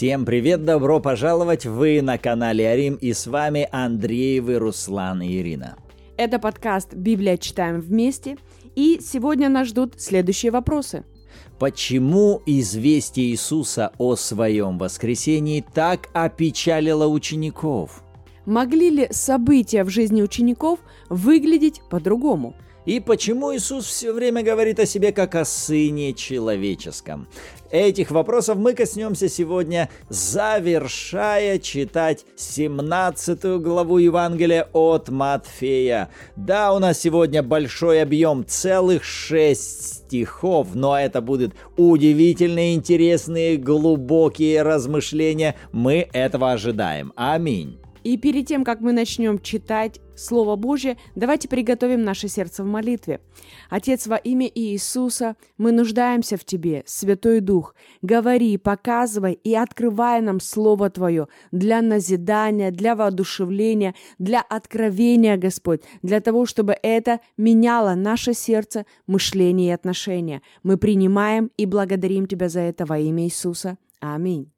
Всем привет, добро пожаловать! Вы на канале Арим и с вами Андреевы, Руслан и Ирина. Это подкаст «Библия. Читаем вместе» и сегодня нас ждут следующие вопросы. Почему известие Иисуса о своем воскресении так опечалило учеников? Могли ли события в жизни учеников выглядеть по-другому? И почему Иисус все время говорит о себе как о Сыне Человеческом? Этих вопросов мы коснемся сегодня, завершая читать 17 главу Евангелия от Матфея. Да, у нас сегодня большой объем, целых шесть стихов, но это будут удивительные, интересные, глубокие размышления. Мы этого ожидаем. Аминь. И перед тем, как мы начнем читать Слово Божье, давайте приготовим наше сердце в молитве. Отец, во имя Иисуса, мы нуждаемся в Тебе, Святой Дух. Говори, показывай и открывай нам Слово Твое для назидания, для воодушевления, для откровения, Господь, для того, чтобы это меняло наше сердце, мышление и отношения. Мы принимаем и благодарим Тебя за это во имя Иисуса. Аминь.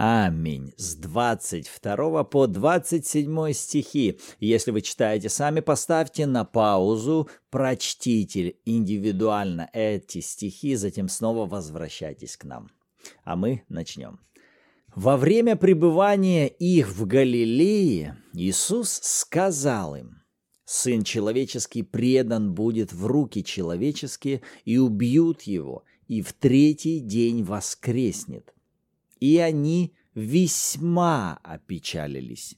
Аминь. С 22 по 27 стихи. Если вы читаете сами, поставьте на паузу, прочтите индивидуально эти стихи, затем снова возвращайтесь к нам. А мы начнем. Во время пребывания их в Галилее Иисус сказал им, «Сын человеческий предан будет в руки человеческие, и убьют его, и в третий день воскреснет» и они весьма опечалились.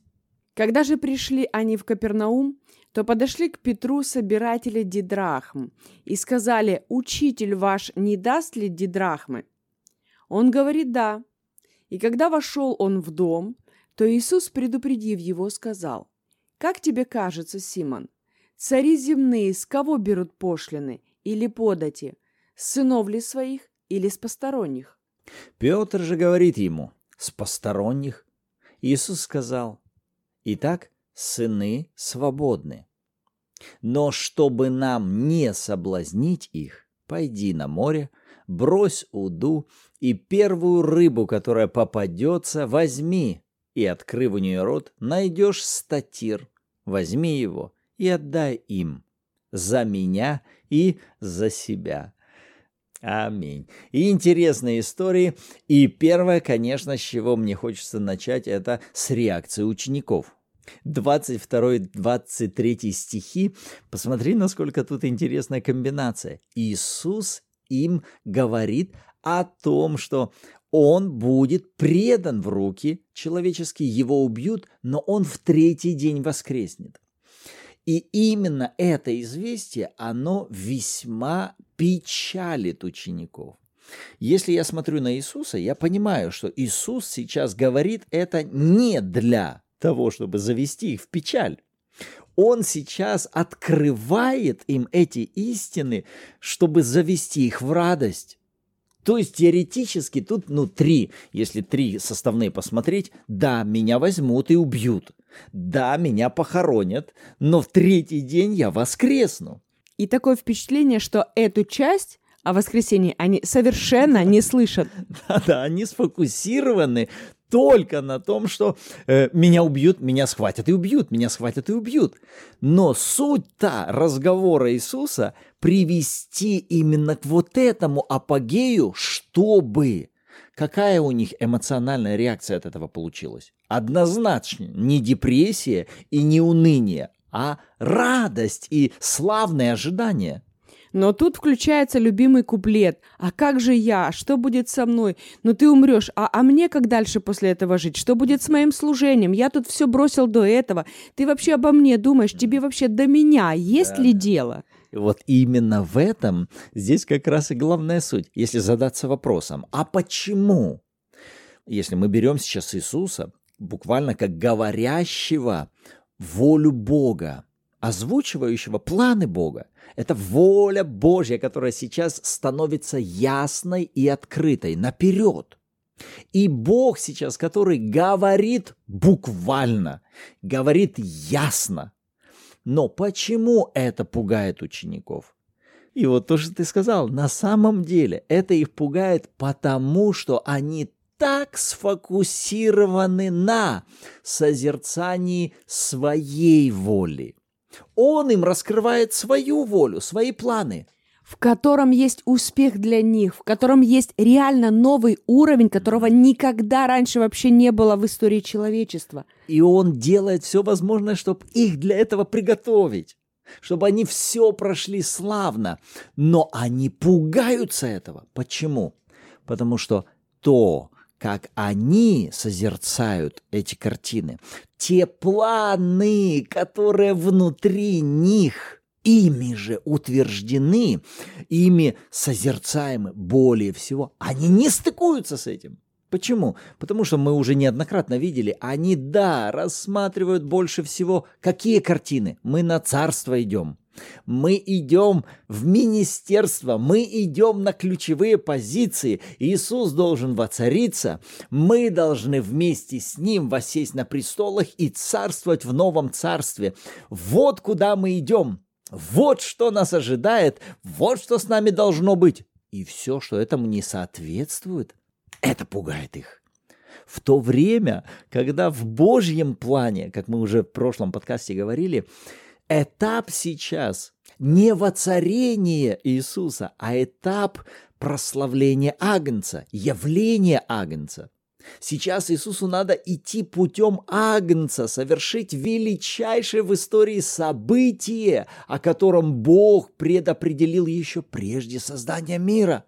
Когда же пришли они в Капернаум, то подошли к Петру собиратели дидрахм и сказали, «Учитель ваш не даст ли дидрахмы?» Он говорит «да». И когда вошел он в дом, то Иисус, предупредив его, сказал, «Как тебе кажется, Симон, цари земные с кого берут пошлины или подати, с сынов ли своих или с посторонних?» Петр же говорит ему, с посторонних. Иисус сказал, итак, сыны свободны. Но чтобы нам не соблазнить их, пойди на море, брось уду, и первую рыбу, которая попадется, возьми, и, открыв у нее рот, найдешь статир. Возьми его и отдай им за меня и за себя. Аминь. И интересные истории. И первое, конечно, с чего мне хочется начать, это с реакции учеников. 22-23 стихи. Посмотри, насколько тут интересная комбинация. Иисус им говорит о том, что он будет предан в руки человеческие, его убьют, но он в третий день воскреснет. И именно это известие, оно весьма печалит учеников. Если я смотрю на Иисуса, я понимаю, что Иисус сейчас говорит это не для того, чтобы завести их в печаль. Он сейчас открывает им эти истины, чтобы завести их в радость. То есть теоретически тут, ну, три, если три составные посмотреть, да, меня возьмут и убьют, да, меня похоронят, но в третий день я воскресну. И такое впечатление, что эту часть о воскресении они совершенно не слышат. Да-да, они сфокусированы только на том, что э, меня убьют, меня схватят и убьют, меня схватят и убьют. Но суть-то разговора Иисуса привести именно к вот этому апогею, чтобы какая у них эмоциональная реакция от этого получилась? Однозначно не депрессия и не уныние, а радость и славное ожидание – но тут включается любимый куплет. «А как же я? Что будет со мной? Ну ты умрешь. А, а мне как дальше после этого жить? Что будет с моим служением? Я тут все бросил до этого. Ты вообще обо мне думаешь? Тебе вообще до меня есть да. ли дело?» Вот именно в этом здесь как раз и главная суть. Если задаться вопросом, а почему? Если мы берем сейчас Иисуса, буквально как говорящего волю Бога, озвучивающего планы Бога. Это воля Божья, которая сейчас становится ясной и открытой наперед. И Бог сейчас, который говорит буквально, говорит ясно. Но почему это пугает учеников? И вот то, что ты сказал, на самом деле это их пугает потому, что они так сфокусированы на созерцании своей воли. Он им раскрывает свою волю, свои планы – в котором есть успех для них, в котором есть реально новый уровень, которого никогда раньше вообще не было в истории человечества. И он делает все возможное, чтобы их для этого приготовить, чтобы они все прошли славно. Но они пугаются этого. Почему? Потому что то, как они созерцают эти картины, те планы, которые внутри них – ими же утверждены, ими созерцаемы более всего, они не стыкуются с этим. Почему? Потому что мы уже неоднократно видели, они, да, рассматривают больше всего, какие картины. Мы на царство идем. Мы идем в министерство, мы идем на ключевые позиции. Иисус должен воцариться, мы должны вместе с Ним восесть на престолах и царствовать в новом царстве. Вот куда мы идем. Вот что нас ожидает, вот что с нами должно быть. И все, что этому не соответствует, это пугает их. В то время, когда в Божьем плане, как мы уже в прошлом подкасте говорили, этап сейчас не воцарение Иисуса, а этап прославления Агнца, явления Агнца – Сейчас Иисусу надо идти путем Агнца, совершить величайшее в истории событие, о котором Бог предопределил еще прежде создания мира.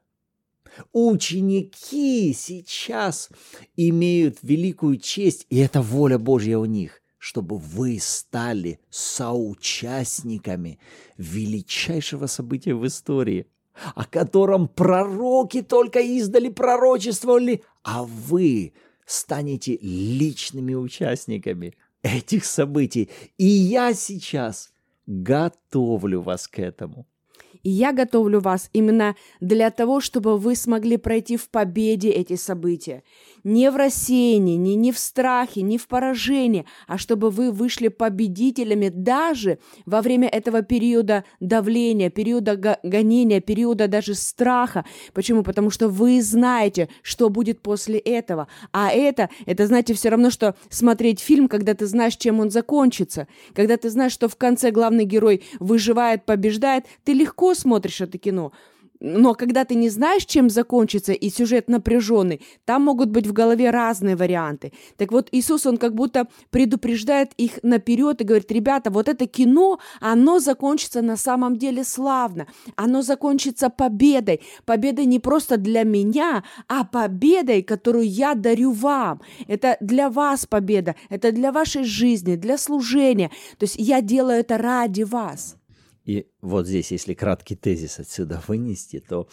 Ученики сейчас имеют великую честь, и это воля Божья у них, чтобы вы стали соучастниками величайшего события в истории – о котором пророки только издали пророчествовали, а вы станете личными участниками этих событий. И я сейчас готовлю вас к этому. И я готовлю вас именно для того, чтобы вы смогли пройти в победе эти события. Не в рассеянии, не, не в страхе, не в поражении, а чтобы вы вышли победителями даже во время этого периода давления, периода гонения, периода даже страха. Почему? Потому что вы знаете, что будет после этого. А это, это, знаете, все равно, что смотреть фильм, когда ты знаешь, чем он закончится. Когда ты знаешь, что в конце главный герой выживает, побеждает, ты легко смотришь это кино. Но когда ты не знаешь, чем закончится, и сюжет напряженный, там могут быть в голове разные варианты. Так вот, Иисус, он как будто предупреждает их наперед и говорит, ребята, вот это кино, оно закончится на самом деле славно. Оно закончится победой. Победой не просто для меня, а победой, которую я дарю вам. Это для вас победа, это для вашей жизни, для служения. То есть я делаю это ради вас. И вот здесь, если краткий тезис отсюда вынести, то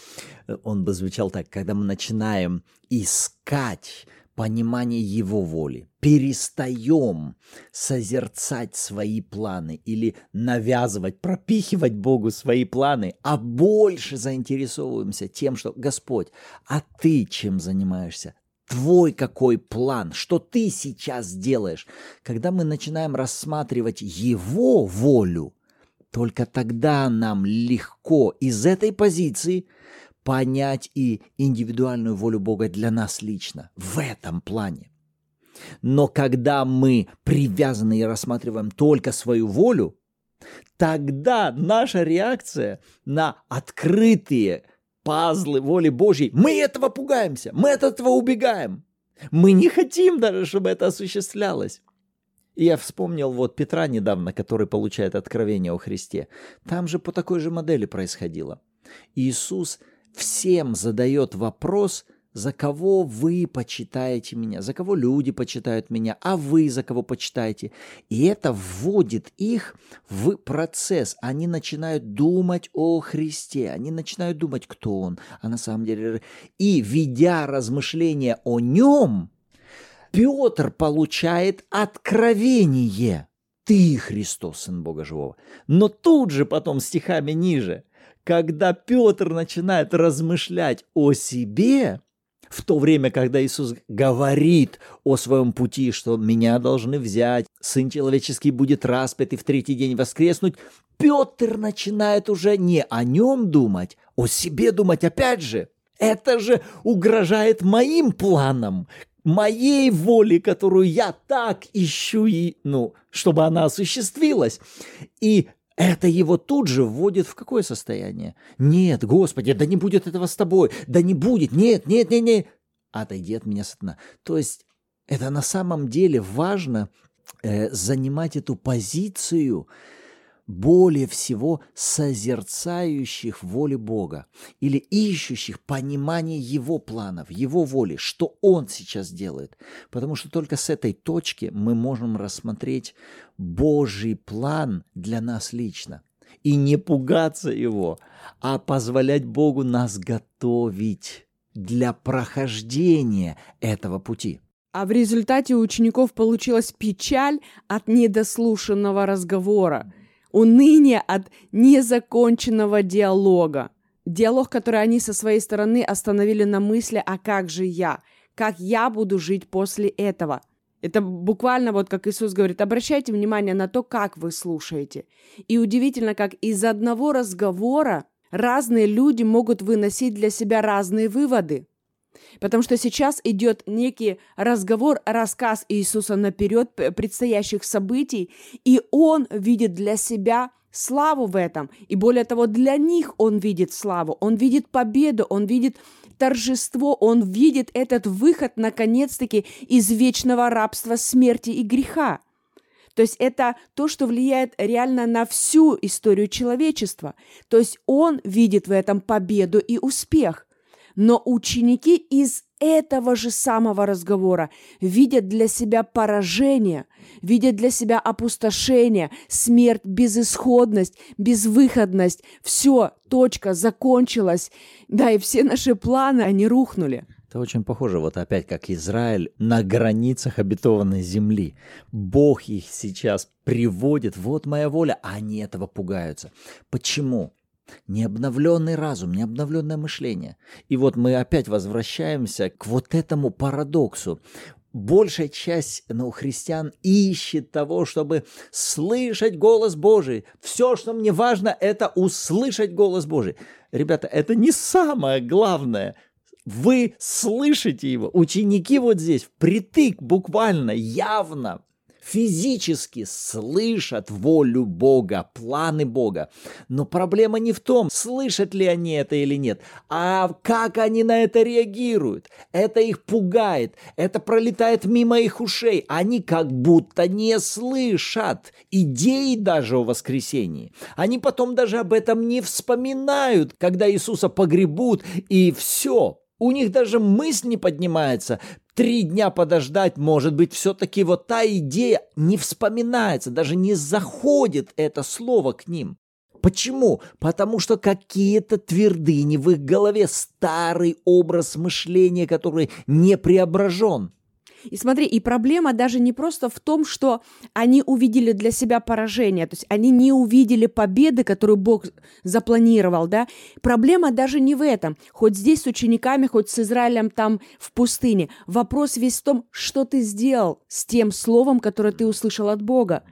э, он бы звучал так, когда мы начинаем искать понимание Его воли, перестаем созерцать свои планы или навязывать, пропихивать Богу свои планы, а больше заинтересовываемся тем, что Господь, а ты чем занимаешься? Твой какой план, что ты сейчас делаешь? Когда мы начинаем рассматривать Его волю – только тогда нам легко из этой позиции понять и индивидуальную волю Бога для нас лично в этом плане. Но когда мы привязаны и рассматриваем только свою волю, тогда наша реакция на открытые пазлы воли Божьей, мы этого пугаемся, мы от этого убегаем. Мы не хотим даже, чтобы это осуществлялось. И я вспомнил вот Петра недавно, который получает откровение о Христе. Там же по такой же модели происходило. Иисус всем задает вопрос, за кого вы почитаете меня, за кого люди почитают меня, а вы за кого почитаете. И это вводит их в процесс. Они начинают думать о Христе, они начинают думать, кто Он, а на самом деле... И ведя размышления о Нем, Петр получает откровение. Ты Христос, Сын Бога Живого. Но тут же потом стихами ниже, когда Петр начинает размышлять о себе, в то время, когда Иисус говорит о своем пути, что меня должны взять, Сын Человеческий будет распят и в третий день воскреснуть, Петр начинает уже не о нем думать, о себе думать опять же. Это же угрожает моим планам, моей воле, которую я так ищу, и, ну, чтобы она осуществилась. И это его тут же вводит в какое состояние? Нет, Господи, да не будет этого с тобой, да не будет, нет, нет, нет, нет. Отойди от меня, сатана. То есть это на самом деле важно э, занимать эту позицию, более всего созерцающих воли Бога или ищущих понимание Его планов, Его воли, что Он сейчас делает. Потому что только с этой точки мы можем рассмотреть Божий план для нас лично. И не пугаться его, а позволять Богу нас готовить для прохождения этого пути. А в результате у учеников получилась печаль от недослушанного разговора – уныние от незаконченного диалога. Диалог, который они со своей стороны остановили на мысли «а как же я?», «как я буду жить после этого?». Это буквально вот как Иисус говорит, обращайте внимание на то, как вы слушаете. И удивительно, как из одного разговора разные люди могут выносить для себя разные выводы. Потому что сейчас идет некий разговор, рассказ Иисуса наперед предстоящих событий, и Он видит для себя славу в этом. И более того, для них Он видит славу, Он видит победу, Он видит торжество, Он видит этот выход, наконец-таки, из вечного рабства, смерти и греха. То есть это то, что влияет реально на всю историю человечества. То есть он видит в этом победу и успех. Но ученики из этого же самого разговора видят для себя поражение, видят для себя опустошение, смерть, безысходность, безвыходность. Все, точка, закончилась. Да, и все наши планы, они рухнули. Это очень похоже, вот опять как Израиль на границах обетованной земли. Бог их сейчас приводит, вот моя воля, а они этого пугаются. Почему? Необновленный разум, необновленное мышление. И вот мы опять возвращаемся к вот этому парадоксу. Большая часть ну, христиан ищет того, чтобы слышать голос Божий. Все, что мне важно, это услышать голос Божий. Ребята, это не самое главное. Вы слышите его. Ученики вот здесь впритык буквально, явно физически слышат волю Бога, планы Бога. Но проблема не в том, слышат ли они это или нет, а как они на это реагируют. Это их пугает, это пролетает мимо их ушей. Они как будто не слышат идеи даже о воскресении. Они потом даже об этом не вспоминают, когда Иисуса погребут, и все, у них даже мысль не поднимается. Три дня подождать, может быть, все-таки вот та идея не вспоминается, даже не заходит это слово к ним. Почему? Потому что какие-то твердыни в их голове, старый образ мышления, который не преображен – и смотри, и проблема даже не просто в том, что они увидели для себя поражение, то есть они не увидели победы, которую Бог запланировал, да. Проблема даже не в этом. Хоть здесь с учениками, хоть с Израилем там в пустыне. Вопрос весь в том, что ты сделал с тем словом, которое ты услышал от Бога.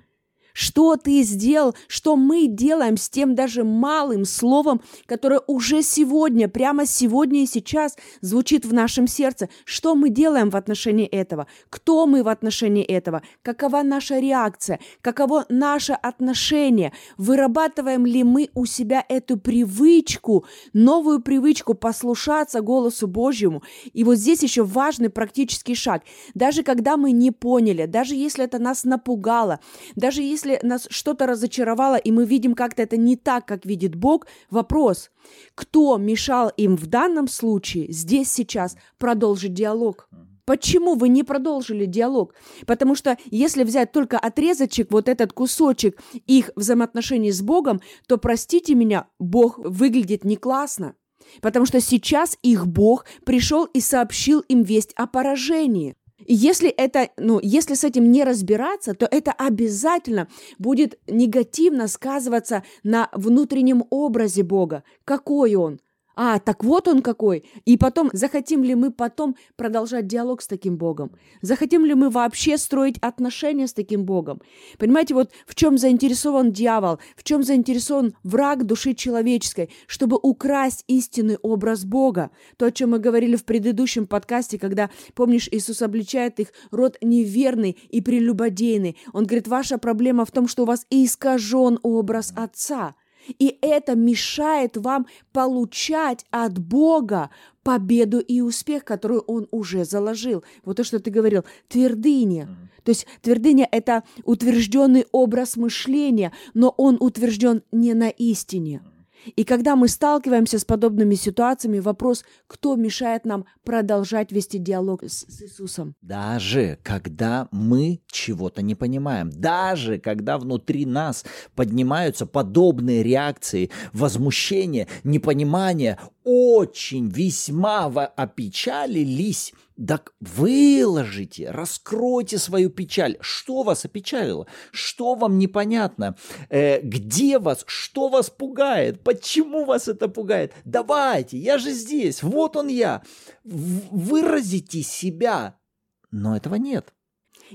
Что ты сделал, что мы делаем с тем даже малым словом, которое уже сегодня, прямо сегодня и сейчас звучит в нашем сердце? Что мы делаем в отношении этого? Кто мы в отношении этого? Какова наша реакция? Каково наше отношение? Вырабатываем ли мы у себя эту привычку, новую привычку послушаться голосу Божьему? И вот здесь еще важный практический шаг. Даже когда мы не поняли, даже если это нас напугало, даже если если нас что-то разочаровало, и мы видим как-то это не так, как видит Бог, вопрос, кто мешал им в данном случае, здесь, сейчас, продолжить диалог? Почему вы не продолжили диалог? Потому что если взять только отрезочек, вот этот кусочек их взаимоотношений с Богом, то, простите меня, Бог выглядит не классно. Потому что сейчас их Бог пришел и сообщил им весть о поражении. Если это, ну, если с этим не разбираться, то это обязательно будет негативно сказываться на внутреннем образе Бога. Какой он? А, так вот он какой. И потом, захотим ли мы потом продолжать диалог с таким Богом? Захотим ли мы вообще строить отношения с таким Богом? Понимаете, вот в чем заинтересован дьявол, в чем заинтересован враг души человеческой, чтобы украсть истинный образ Бога. То, о чем мы говорили в предыдущем подкасте, когда, помнишь, Иисус обличает их род неверный и прелюбодейный. Он говорит, ваша проблема в том, что у вас искажен образ Отца – и это мешает вам получать от Бога победу и успех, который Он уже заложил. Вот то, что ты говорил, твердыня. Mm-hmm. То есть твердыня – это утвержденный образ мышления, но он утвержден не на истине. Mm-hmm. И когда мы сталкиваемся с подобными ситуациями, вопрос, кто мешает нам продолжать вести диалог с, с Иисусом? Даже когда мы чего-то не понимаем, даже когда внутри нас поднимаются подобные реакции, возмущение, непонимание, очень весьма опечалились, так выложите, раскройте свою печаль. Что вас опечалило? Что вам непонятно? Э, где вас? Что вас пугает? Почему вас это пугает? Давайте, я же здесь, вот он я. Выразите себя. Но этого нет.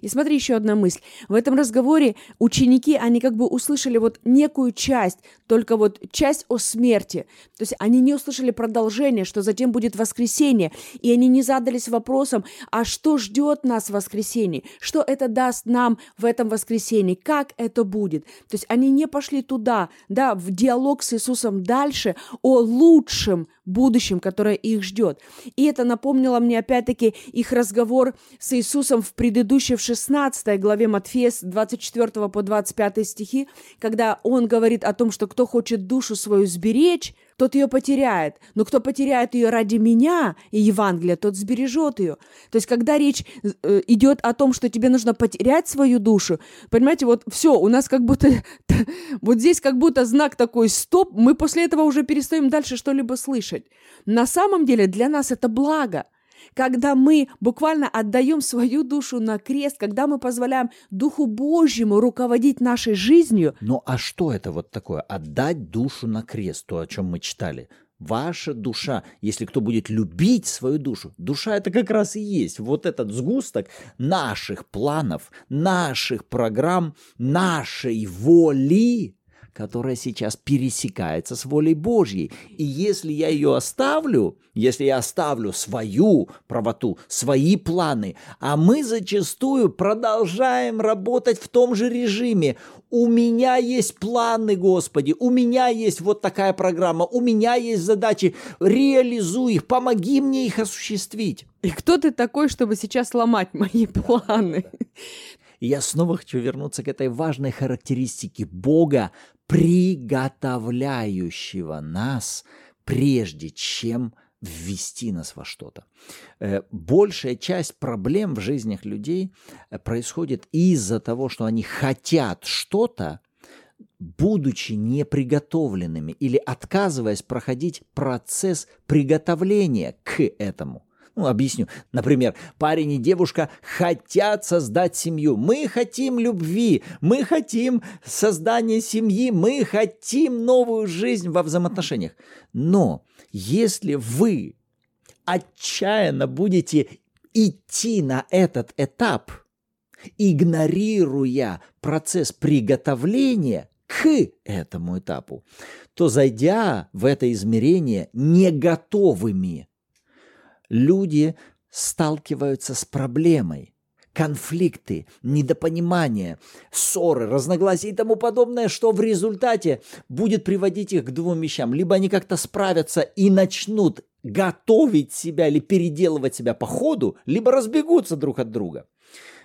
И смотри, еще одна мысль. В этом разговоре ученики, они как бы услышали вот некую часть, только вот часть о смерти. То есть они не услышали продолжение, что затем будет воскресенье. И они не задались вопросом, а что ждет нас в воскресенье? Что это даст нам в этом воскресенье? Как это будет? То есть они не пошли туда, да, в диалог с Иисусом дальше о лучшем будущем, которое их ждет. И это напомнило мне опять-таки их разговор с Иисусом в предыдущей, 16 главе Матфея, с 24 по 25 стихи, когда он говорит о том, что кто хочет душу свою сберечь, тот ее потеряет. Но кто потеряет ее ради меня и Евангелия, тот сбережет ее. То есть, когда речь э, идет о том, что тебе нужно потерять свою душу, понимаете, вот все, у нас как будто, вот здесь как будто знак такой стоп, мы после этого уже перестаем дальше что-либо слышать. На самом деле для нас это благо – когда мы буквально отдаем свою душу на крест, когда мы позволяем Духу Божьему руководить нашей жизнью. Ну а что это вот такое? Отдать душу на крест, то, о чем мы читали. Ваша душа, если кто будет любить свою душу, душа это как раз и есть вот этот сгусток наших планов, наших программ, нашей воли, которая сейчас пересекается с волей Божьей. И если я ее оставлю, если я оставлю свою правоту, свои планы, а мы зачастую продолжаем работать в том же режиме. У меня есть планы, Господи, у меня есть вот такая программа, у меня есть задачи, реализуй их, помоги мне их осуществить. И кто ты такой, чтобы сейчас ломать мои планы? И я снова хочу вернуться к этой важной характеристике Бога, приготовляющего нас, прежде чем ввести нас во что-то. Э, большая часть проблем в жизнях людей э, происходит из-за того, что они хотят что-то, будучи неприготовленными или отказываясь проходить процесс приготовления к этому – ну, объясню. Например, парень и девушка хотят создать семью. Мы хотим любви, мы хотим создания семьи, мы хотим новую жизнь во взаимоотношениях. Но если вы отчаянно будете идти на этот этап, игнорируя процесс приготовления к этому этапу, то зайдя в это измерение не готовыми люди сталкиваются с проблемой. Конфликты, недопонимания, ссоры, разногласия и тому подобное, что в результате будет приводить их к двум вещам. Либо они как-то справятся и начнут готовить себя или переделывать себя по ходу, либо разбегутся друг от друга.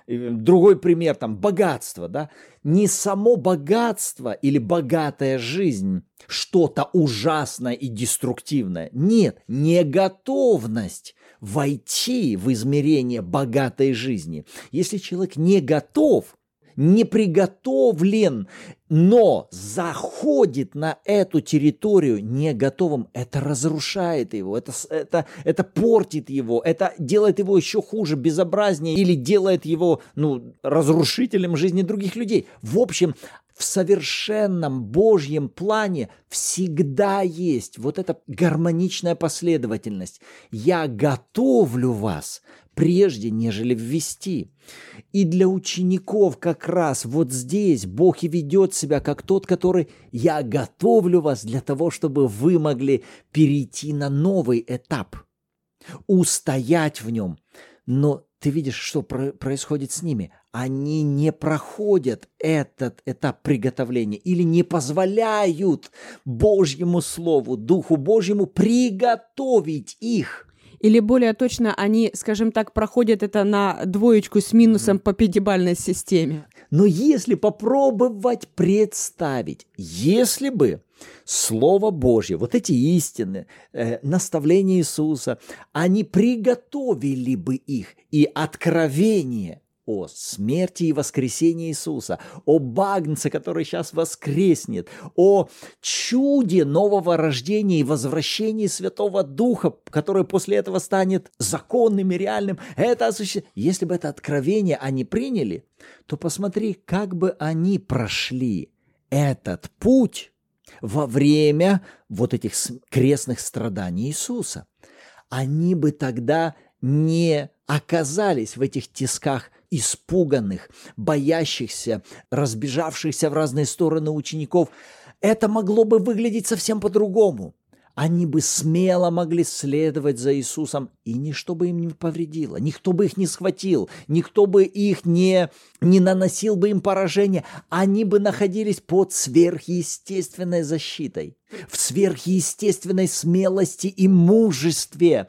Другой пример, там, богатство, да. Не само богатство или богатая жизнь что-то ужасное и деструктивное. Нет, неготовность войти в измерение богатой жизни. Если человек не готов, не приготовлен, но заходит на эту территорию не готовым, это разрушает его, это, это, это портит его, это делает его еще хуже, безобразнее или делает его ну, разрушителем жизни других людей. В общем, в совершенном Божьем плане всегда есть вот эта гармоничная последовательность. Я готовлю вас прежде, нежели ввести. И для учеников как раз вот здесь Бог и ведет себя как тот, который «я готовлю вас для того, чтобы вы могли перейти на новый этап, устоять в нем». Но ты видишь, что про- происходит с ними. Они не проходят этот этап приготовления или не позволяют Божьему Слову, Духу Божьему приготовить их – или более точно, они, скажем так, проходят это на двоечку с минусом по пятибалльной системе. Но если попробовать представить, если бы Слово Божье, вот эти истины, э, наставления Иисуса, они приготовили бы их, и откровение – о смерти и воскресении Иисуса, о Багнце, который сейчас воскреснет, о чуде нового рождения и возвращении Святого Духа, который после этого станет законным и реальным. Это осуществ... Если бы это откровение они приняли, то посмотри, как бы они прошли этот путь во время вот этих крестных страданий Иисуса. Они бы тогда не оказались в этих тисках испуганных, боящихся, разбежавшихся в разные стороны учеников, это могло бы выглядеть совсем по-другому. Они бы смело могли следовать за Иисусом, и ничто бы им не повредило, никто бы их не схватил, никто бы их не, не наносил бы им поражения. Они бы находились под сверхъестественной защитой, в сверхъестественной смелости и мужестве.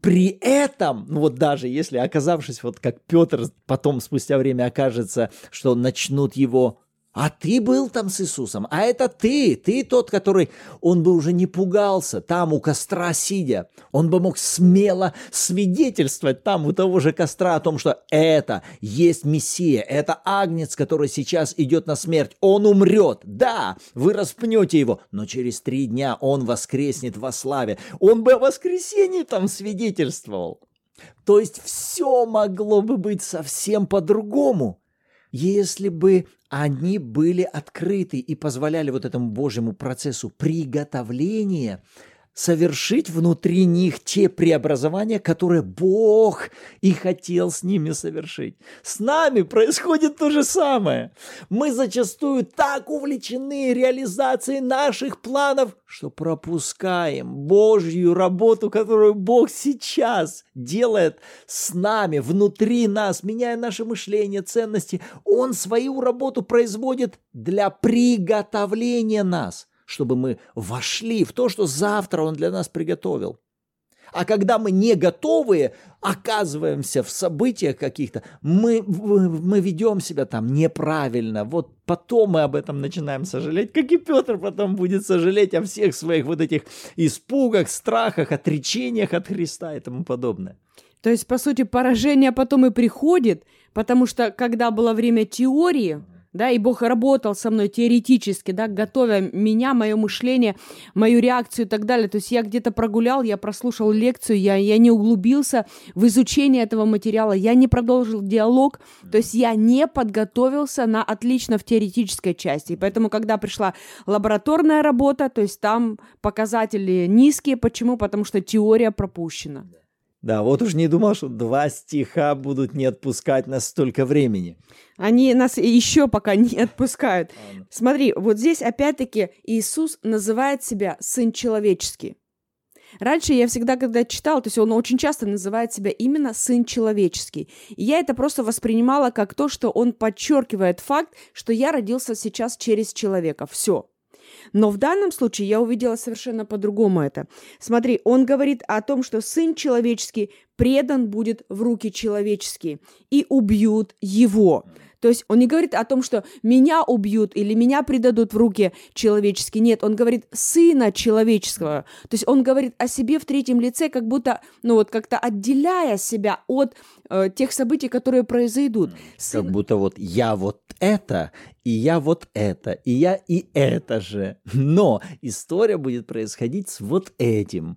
При этом, ну вот даже если оказавшись, вот как Петр потом спустя время окажется, что начнут его а ты был там с Иисусом, а это ты, ты тот, который, он бы уже не пугался там у костра сидя, он бы мог смело свидетельствовать там у того же костра о том, что это есть Мессия, это Агнец, который сейчас идет на смерть, он умрет, да, вы распнете его, но через три дня он воскреснет во славе, он бы о воскресении там свидетельствовал. То есть все могло бы быть совсем по-другому, если бы они были открыты и позволяли вот этому Божьему процессу приготовления совершить внутри них те преобразования, которые Бог и хотел с ними совершить. С нами происходит то же самое. Мы зачастую так увлечены реализацией наших планов, что пропускаем Божью работу, которую Бог сейчас делает с нами, внутри нас, меняя наше мышление, ценности. Он свою работу производит для приготовления нас – чтобы мы вошли в то, что завтра Он для нас приготовил. А когда мы не готовые, оказываемся в событиях каких-то, мы, мы ведем себя там неправильно. Вот потом мы об этом начинаем сожалеть, как и Петр потом будет сожалеть о всех своих вот этих испугах, страхах, отречениях от Христа и тому подобное. То есть, по сути, поражение потом и приходит, потому что когда было время теории, да, и Бог работал со мной теоретически, да, готовя меня, мое мышление, мою реакцию и так далее. То есть я где-то прогулял, я прослушал лекцию, я, я не углубился в изучение этого материала, я не продолжил диалог, то есть я не подготовился на отлично в теоретической части. И поэтому, когда пришла лабораторная работа, то есть там показатели низкие. Почему? Потому что теория пропущена. Да, вот уж не думал, что два стиха будут не отпускать нас столько времени. Они нас еще пока не отпускают. Смотри, вот здесь опять-таки Иисус называет себя Сын Человеческий. Раньше я всегда, когда читал, то есть он очень часто называет себя именно Сын Человеческий. И я это просто воспринимала как то, что он подчеркивает факт, что я родился сейчас через человека. Все. Но в данном случае я увидела совершенно по-другому это. Смотри, он говорит о том, что Сын Человеческий предан будет в руки человеческие и убьют его. То есть он не говорит о том, что меня убьют или меня предадут в руки человеческие. Нет, он говорит сына человеческого. То есть он говорит о себе в третьем лице, как будто, ну вот как-то отделяя себя от э, тех событий, которые произойдут. Сын... Как будто вот я вот это, и я вот это, и я и это же. Но история будет происходить с вот этим.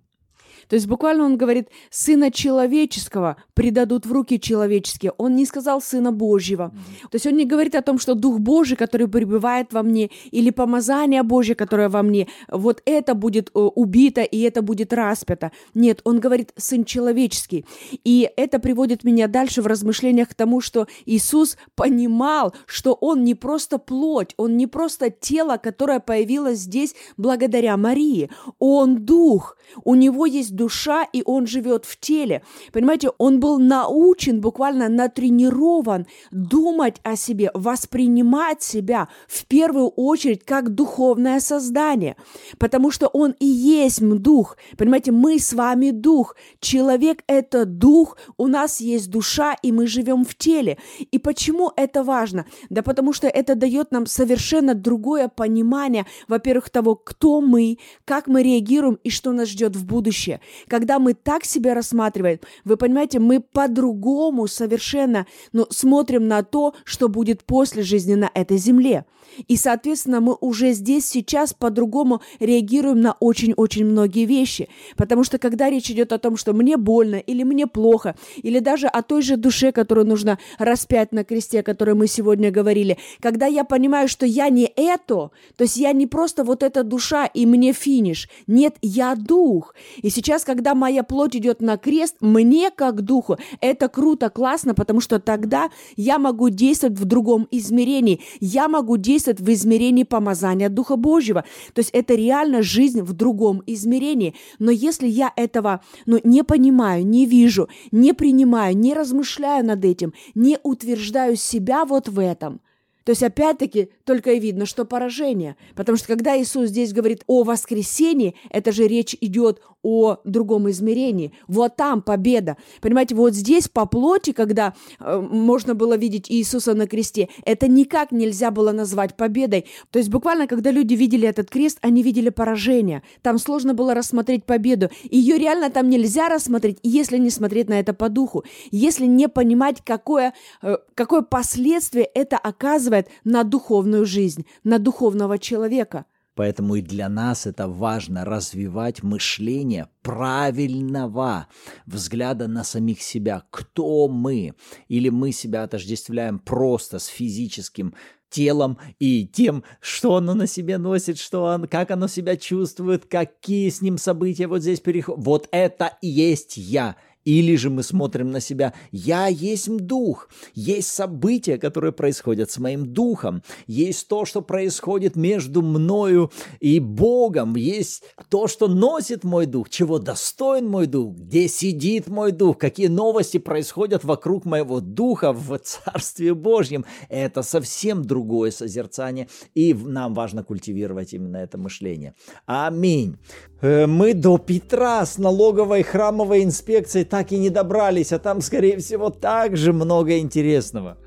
То есть буквально он говорит, сына человеческого предадут в руки человеческие. Он не сказал сына Божьего. То есть он не говорит о том, что Дух Божий, который пребывает во мне, или помазание Божье, которое во мне, вот это будет э, убито и это будет распято. Нет, он говорит сын человеческий. И это приводит меня дальше в размышлениях к тому, что Иисус понимал, что он не просто плоть, он не просто тело, которое появилось здесь благодаря Марии. Он дух. У него есть душа, и он живет в теле. Понимаете, он был научен, буквально натренирован думать о себе, воспринимать себя в первую очередь как духовное создание, потому что он и есть дух. Понимаете, мы с вами дух. Человек – это дух, у нас есть душа, и мы живем в теле. И почему это важно? Да потому что это дает нам совершенно другое понимание, во-первых, того, кто мы, как мы реагируем и что нас ждет в будущее. Когда мы так себя рассматриваем, вы понимаете, мы по-другому совершенно ну, смотрим на то, что будет после жизни на этой земле. И, соответственно, мы уже здесь сейчас по-другому реагируем на очень-очень многие вещи. Потому что когда речь идет о том, что мне больно или мне плохо, или даже о той же душе, которую нужно распять на кресте, о которой мы сегодня говорили, когда я понимаю, что я не это, то есть я не просто вот эта душа и мне финиш. Нет, я дух. И сейчас, когда моя плоть идет на крест, мне как духу это круто, классно, потому что тогда я могу действовать в другом измерении. Я могу действовать действует в измерении помазания Духа Божьего. То есть это реально жизнь в другом измерении. Но если я этого ну, не понимаю, не вижу, не принимаю, не размышляю над этим, не утверждаю себя вот в этом, то есть опять-таки только и видно, что поражение. Потому что когда Иисус здесь говорит о воскресении, это же речь идет о другом измерении. Вот там победа. Понимаете, вот здесь по плоти, когда э, можно было видеть Иисуса на кресте, это никак нельзя было назвать победой. То есть буквально, когда люди видели этот крест, они видели поражение. Там сложно было рассмотреть победу. Ее реально там нельзя рассмотреть, если не смотреть на это по духу. Если не понимать, какое, э, какое последствие это оказывает на духовную жизнь, на духовного человека – Поэтому и для нас это важно развивать мышление правильного взгляда на самих себя. Кто мы? Или мы себя отождествляем просто с физическим телом и тем, что оно на себе носит, что он, как оно себя чувствует, какие с ним события вот здесь переходят. Вот это и есть я. Или же мы смотрим на себя, я есть дух, есть события, которые происходят с моим духом, есть то, что происходит между мною и Богом, есть то, что носит мой дух, чего достоин мой дух, где сидит мой дух, какие новости происходят вокруг моего духа в Царстве Божьем. Это совсем другое созерцание, и нам важно культивировать именно это мышление. Аминь. Э, мы до Петра с налоговой храмовой инспекцией так и не добрались, а там, скорее всего, также много интересного.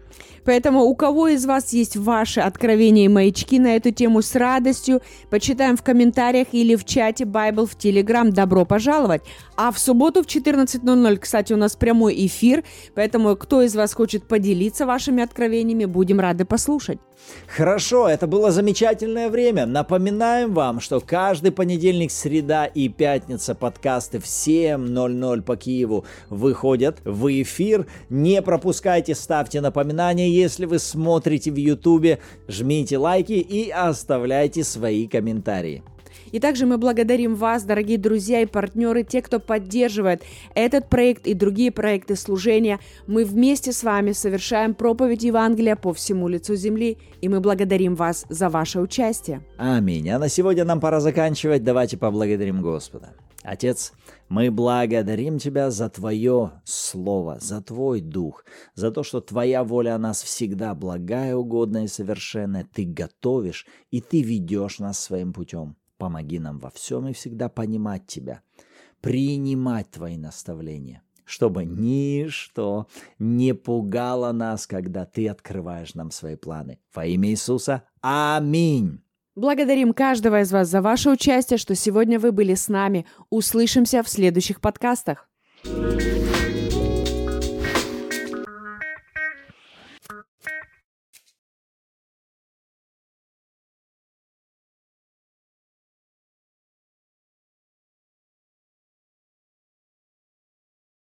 Поэтому у кого из вас есть ваши откровения и маячки на эту тему с радостью, почитаем в комментариях или в чате Bible в Telegram. Добро пожаловать! А в субботу в 14.00, кстати, у нас прямой эфир, поэтому кто из вас хочет поделиться вашими откровениями, будем рады послушать. Хорошо, это было замечательное время. Напоминаем вам, что каждый понедельник, среда и пятница подкасты в 7.00 по Киеву выходят в эфир. Не пропускайте, ставьте напоминания, если вы смотрите в Ютубе, жмите лайки и оставляйте свои комментарии. И также мы благодарим вас, дорогие друзья и партнеры, те, кто поддерживает этот проект и другие проекты служения. Мы вместе с вами совершаем проповедь Евангелия по всему лицу земли, и мы благодарим вас за ваше участие. Аминь. А на сегодня нам пора заканчивать. Давайте поблагодарим Господа. Отец, мы благодарим Тебя за Твое Слово, за Твой Дух, за то, что Твоя воля о нас всегда благая, угодная и совершенная. Ты готовишь, и Ты ведешь нас своим путем. Помоги нам во всем и всегда понимать Тебя, принимать Твои наставления, чтобы ничто не пугало нас, когда Ты открываешь нам свои планы. Во имя Иисуса. Аминь. Благодарим каждого из вас за ваше участие, что сегодня вы были с нами. Услышимся в следующих подкастах. thank you